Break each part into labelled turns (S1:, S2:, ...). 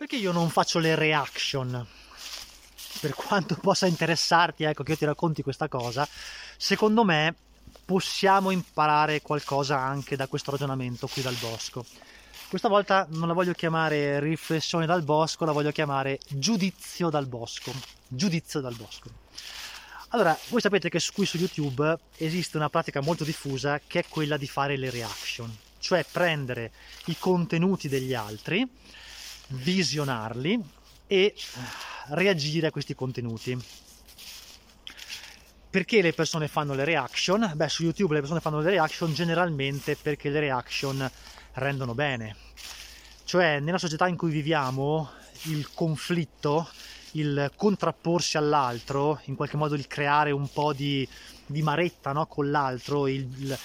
S1: Perché io non faccio le reaction? Per quanto possa interessarti, ecco, che io ti racconti questa cosa, secondo me possiamo imparare qualcosa anche da questo ragionamento qui dal bosco. Questa volta non la voglio chiamare riflessione dal bosco, la voglio chiamare giudizio dal bosco. Giudizio dal bosco. Allora, voi sapete che qui su YouTube esiste una pratica molto diffusa che è quella di fare le reaction, cioè prendere i contenuti degli altri, visionarli e reagire a questi contenuti. Perché le persone fanno le reaction? Beh, su YouTube le persone fanno le reaction generalmente perché le reaction rendono bene. Cioè, nella società in cui viviamo, il conflitto, il contrapporsi all'altro, in qualche modo il creare un po' di, di maretta no? con l'altro, il, il,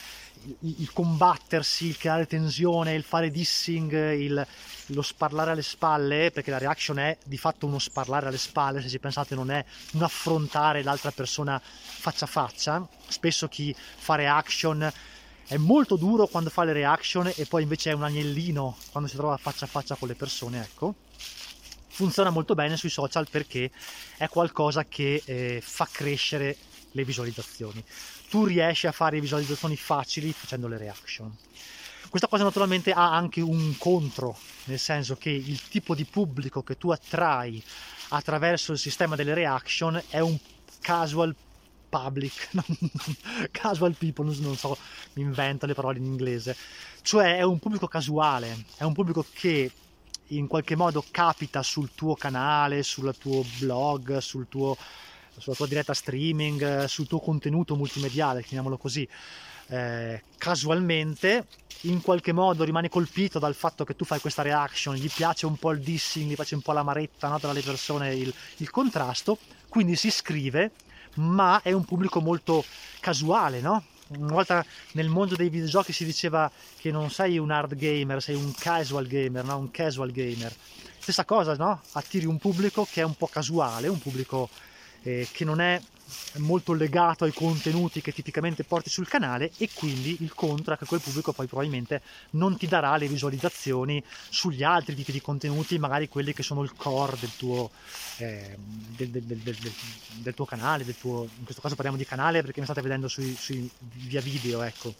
S1: il, combattersi, il creare tensione, il fare dissing, il, lo sparlare alle spalle, perché la reaction è di fatto uno sparlare alle spalle, se ci pensate non è un affrontare l'altra persona faccia a faccia. Spesso chi fa reaction è molto duro quando fa le reaction e poi invece è un agnellino quando si trova faccia a faccia con le persone, ecco. Funziona molto bene sui social perché è qualcosa che eh, fa crescere le visualizzazioni. Tu riesci a fare visualizzazioni facili facendo le reaction. Questa cosa naturalmente ha anche un contro, nel senso che il tipo di pubblico che tu attrai attraverso il sistema delle reaction è un casual public, casual people, non so, mi invento le parole in inglese, cioè è un pubblico casuale, è un pubblico che in qualche modo capita sul tuo canale, sul tuo blog, sul tuo, sulla tua diretta streaming, sul tuo contenuto multimediale, chiamiamolo così, eh, casualmente in qualche modo rimane colpito dal fatto che tu fai questa reaction, gli piace un po' il dissing, gli piace un po' la maretta no, tra le persone, il, il contrasto, quindi si iscrive ma è un pubblico molto casuale, no? Una volta nel mondo dei videogiochi si diceva che non sei un hard gamer, sei un casual gamer, no? Un casual gamer. Stessa cosa, no? Attiri un pubblico che è un po' casuale, un pubblico eh, che non è molto legato ai contenuti che tipicamente porti sul canale e quindi il contro è che quel pubblico poi probabilmente non ti darà le visualizzazioni sugli altri tipi di contenuti, magari quelli che sono il core del tuo, eh, del, del, del, del tuo canale, tuo, in questo caso parliamo di canale perché mi state vedendo sui, sui via video, ecco,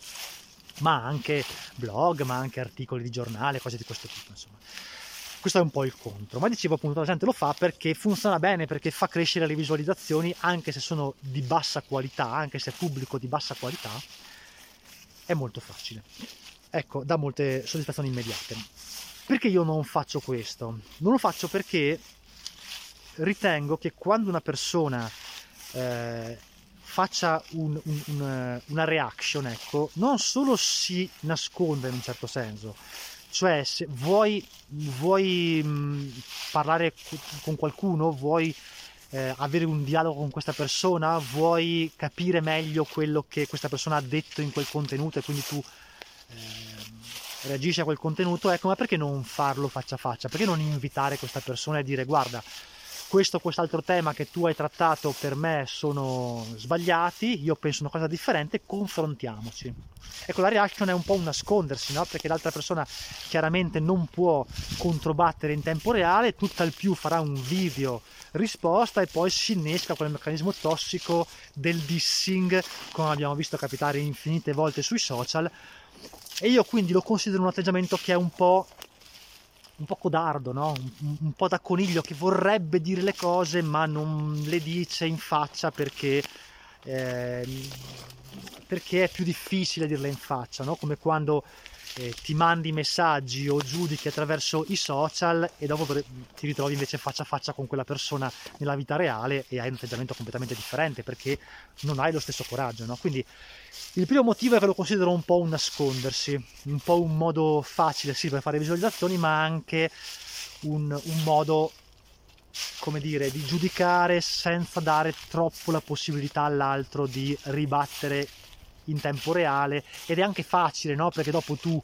S1: ma anche blog, ma anche articoli di giornale, cose di questo tipo, insomma questo è un po' il contro, ma dicevo appunto la gente lo fa perché funziona bene, perché fa crescere le visualizzazioni anche se sono di bassa qualità, anche se è pubblico di bassa qualità, è molto facile. Ecco, dà molte soddisfazioni immediate. Perché io non faccio questo? Non lo faccio perché ritengo che quando una persona eh, faccia un, un, un, una reaction, ecco, non solo si nasconde in un certo senso, cioè, se vuoi, vuoi mm, parlare con qualcuno, vuoi eh, avere un dialogo con questa persona, vuoi capire meglio quello che questa persona ha detto in quel contenuto e quindi tu eh, reagisci a quel contenuto, ecco, ma perché non farlo faccia a faccia? Perché non invitare questa persona e dire guarda, questo o quest'altro tema che tu hai trattato per me sono sbagliati, io penso una cosa differente, confrontiamoci. Ecco, la reaction è un po' un nascondersi, no? Perché l'altra persona chiaramente non può controbattere in tempo reale, tutt'al più farà un video risposta e poi si innesca quel meccanismo tossico del dissing, come abbiamo visto capitare infinite volte sui social. E io quindi lo considero un atteggiamento che è un po' un po' codardo, no? un, un, po' da coniglio che vorrebbe dire le cose ma non le dice in faccia perché, eh, perché è più difficile dirle in faccia, no? come quando eh, ti mandi messaggi o giudichi attraverso i social e dopo ti ritrovi invece faccia a faccia con quella persona nella vita reale e hai un atteggiamento completamente differente perché non hai lo stesso coraggio. No? Quindi il primo motivo è che lo considero un po' un nascondersi, un po' un modo facile sì per fare visualizzazioni, ma anche un, un modo, come dire, di giudicare senza dare troppo la possibilità all'altro di ribattere in tempo reale ed è anche facile, no? Perché dopo tu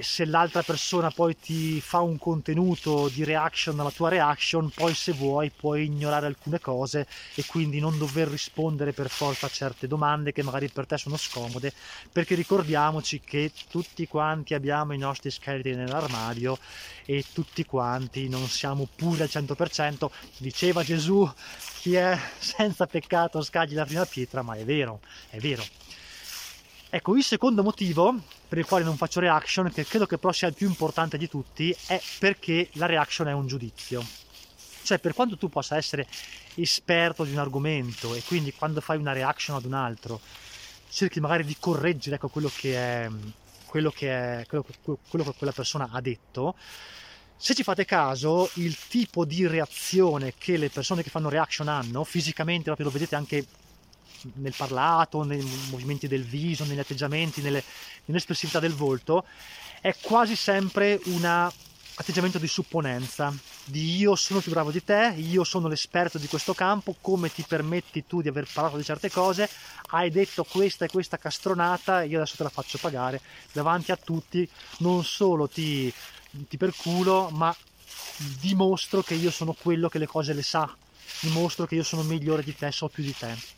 S1: se l'altra persona poi ti fa un contenuto di reaction alla tua reaction, poi se vuoi puoi ignorare alcune cose e quindi non dover rispondere per forza a certe domande che magari per te sono scomode, perché ricordiamoci che tutti quanti abbiamo i nostri scheletri nell'armadio e tutti quanti non siamo puri al 100%, diceva Gesù, chi è senza peccato scagli la prima pietra, ma è vero, è vero. Ecco, il secondo motivo per il quale non faccio reaction, che credo che però sia il più importante di tutti, è perché la reaction è un giudizio. Cioè, per quanto tu possa essere esperto di un argomento e quindi quando fai una reaction ad un altro, cerchi magari di correggere ecco, quello, che è, quello, che è, quello, quello che quella persona ha detto, se ci fate caso, il tipo di reazione che le persone che fanno reaction hanno, fisicamente proprio lo vedete anche nel parlato, nei movimenti del viso, negli atteggiamenti, nelle, nell'espressività del volto, è quasi sempre un atteggiamento di supponenza, di io sono più bravo di te, io sono l'esperto di questo campo, come ti permetti tu di aver parlato di certe cose, hai detto questa e questa castronata, io adesso te la faccio pagare davanti a tutti, non solo ti, ti perculo, ma dimostro che io sono quello che le cose le sa, dimostro che io sono migliore di te, so più di te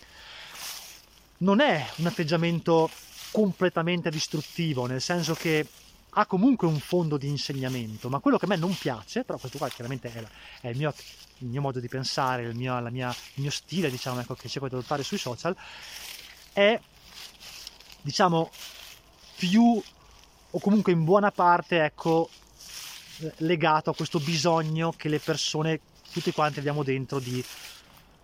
S1: non è un atteggiamento completamente distruttivo, nel senso che ha comunque un fondo di insegnamento, ma quello che a me non piace, però questo qua chiaramente è, è il, mio, il, mio, modo di pensare, il mio, mia, il mio stile, diciamo, ecco, che cerco di adottare sui social, è, diciamo, più o comunque in buona parte, ecco, legato a questo bisogno che le persone, tutti quanti abbiamo dentro di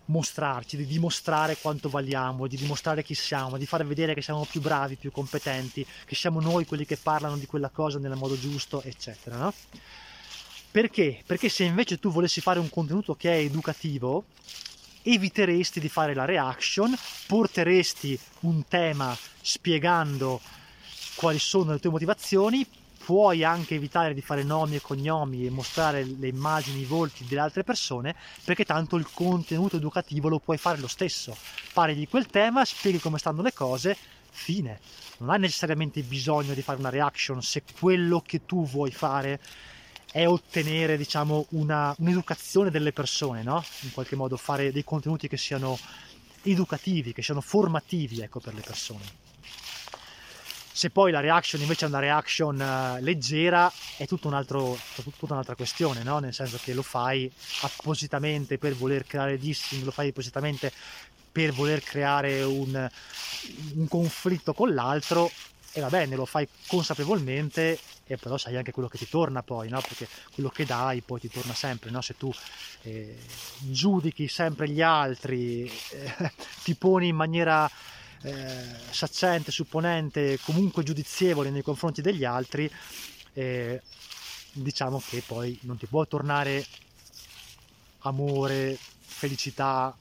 S1: mostrarci, di dimostrare quanto valiamo, di dimostrare chi siamo, di far vedere che siamo più bravi, più competenti, che siamo noi quelli che parlano di quella cosa nel modo giusto, eccetera. No? Perché? Perché se invece tu volessi fare un contenuto che è educativo, eviteresti di fare la reaction, porteresti un tema spiegando quali sono le tue motivazioni, puoi anche evitare di fare nomi e cognomi e mostrare le immagini, i volti delle altre persone, perché tanto il contenuto educativo lo puoi fare lo stesso. Parli di quel tema, spieghi come stanno le cose, fine. Non hai necessariamente bisogno di fare una reaction se quello che tu vuoi fare è ottenere, diciamo, una, un'educazione delle persone, no? In qualche modo fare dei contenuti che siano educativi, che siano formativi, ecco, per le persone. Se poi la reaction invece è una reaction uh, leggera, è tutto un altro, tutta un'altra questione, no? nel senso che lo fai appositamente per voler creare dissing, lo fai appositamente per voler creare un, un conflitto con l'altro e va bene, lo fai consapevolmente e però sai anche quello che ti torna poi, no? perché quello che dai poi ti torna sempre, no? se tu eh, giudichi sempre gli altri, eh, ti poni in maniera eh, saccente, supponente, comunque giudizievole nei confronti degli altri, eh, diciamo che poi non ti può tornare amore, felicità,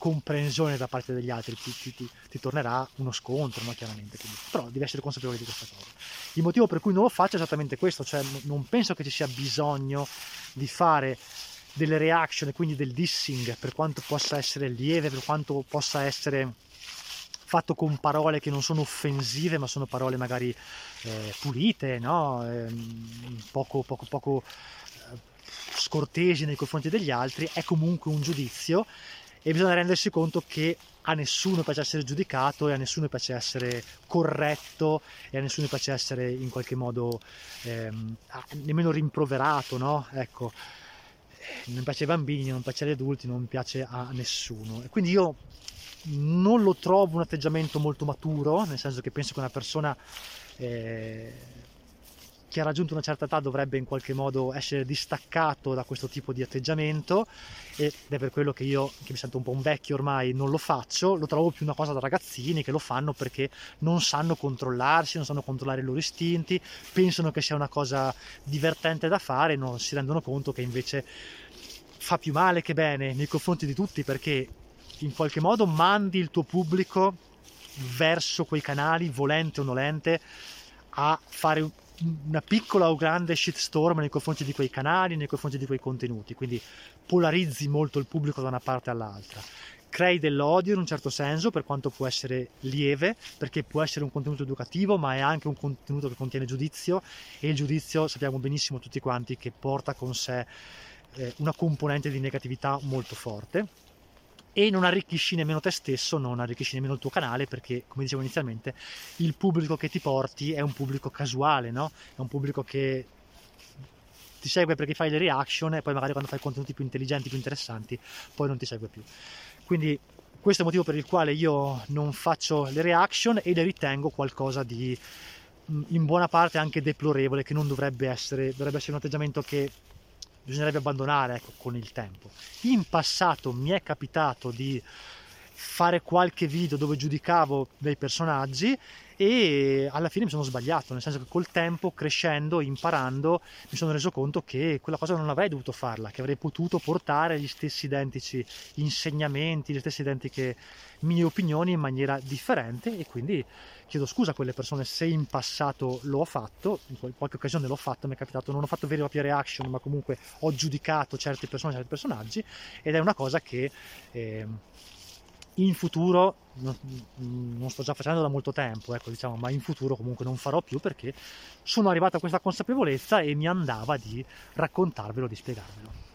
S1: comprensione da parte degli altri, ti, ti, ti, ti tornerà uno scontro, no? chiaramente. Quindi, però devi essere consapevole di questa cosa. Il motivo per cui non lo faccio è esattamente questo, cioè non penso che ci sia bisogno di fare delle reaction quindi del dissing per quanto possa essere lieve, per quanto possa essere fatto con parole che non sono offensive, ma sono parole magari eh, pulite, no? eh, poco, poco, poco eh, scortesi nei confronti degli altri, è comunque un giudizio e bisogna rendersi conto che a nessuno piace essere giudicato e a nessuno piace essere corretto e a nessuno piace essere in qualche modo ehm, nemmeno rimproverato, no? Ecco, non piace ai bambini, non piace agli adulti, non piace a nessuno. E quindi io non lo trovo un atteggiamento molto maturo, nel senso che penso che una persona eh, che ha raggiunto una certa età dovrebbe in qualche modo essere distaccato da questo tipo di atteggiamento ed è per quello che io, che mi sento un po' un vecchio ormai, non lo faccio, lo trovo più una cosa da ragazzini che lo fanno perché non sanno controllarsi, non sanno controllare i loro istinti, pensano che sia una cosa divertente da fare, non si rendono conto che invece fa più male che bene nei confronti di tutti perché in qualche modo mandi il tuo pubblico verso quei canali, volente o nolente, a fare una piccola o grande shitstorm nei confronti di quei canali, nei confronti di quei contenuti, quindi polarizzi molto il pubblico da una parte all'altra, crei dell'odio in un certo senso, per quanto può essere lieve, perché può essere un contenuto educativo, ma è anche un contenuto che contiene giudizio e il giudizio sappiamo benissimo tutti quanti che porta con sé eh, una componente di negatività molto forte e non arricchisci nemmeno te stesso, non arricchisci nemmeno il tuo canale perché, come dicevo inizialmente, il pubblico che ti porti è un pubblico casuale, no? È un pubblico che ti segue perché fai le reaction e poi magari quando fai contenuti più intelligenti, più interessanti, poi non ti segue più. Quindi questo è il motivo per il quale io non faccio le reaction e le ritengo qualcosa di in buona parte anche deplorevole, che non dovrebbe essere, dovrebbe essere un atteggiamento che bisognerebbe abbandonare ecco, con il tempo. In passato mi è capitato di fare qualche video dove giudicavo dei personaggi e alla fine mi sono sbagliato, nel senso che col tempo, crescendo, imparando, mi sono reso conto che quella cosa non avrei dovuto farla, che avrei potuto portare gli stessi identici insegnamenti, le stesse identiche mie opinioni in maniera differente e quindi chiedo scusa a quelle persone se in passato l'ho fatto, in qualche occasione l'ho fatto, mi è capitato, non ho fatto vere e proprie reaction, ma comunque ho giudicato certe persone, certi personaggi ed è una cosa che... Eh, in futuro non, non, sto già facendo da molto tempo, ecco, diciamo, ma in futuro comunque non farò più perché sono arrivato a questa consapevolezza e mi andava di raccontarvelo, di spiegarvelo.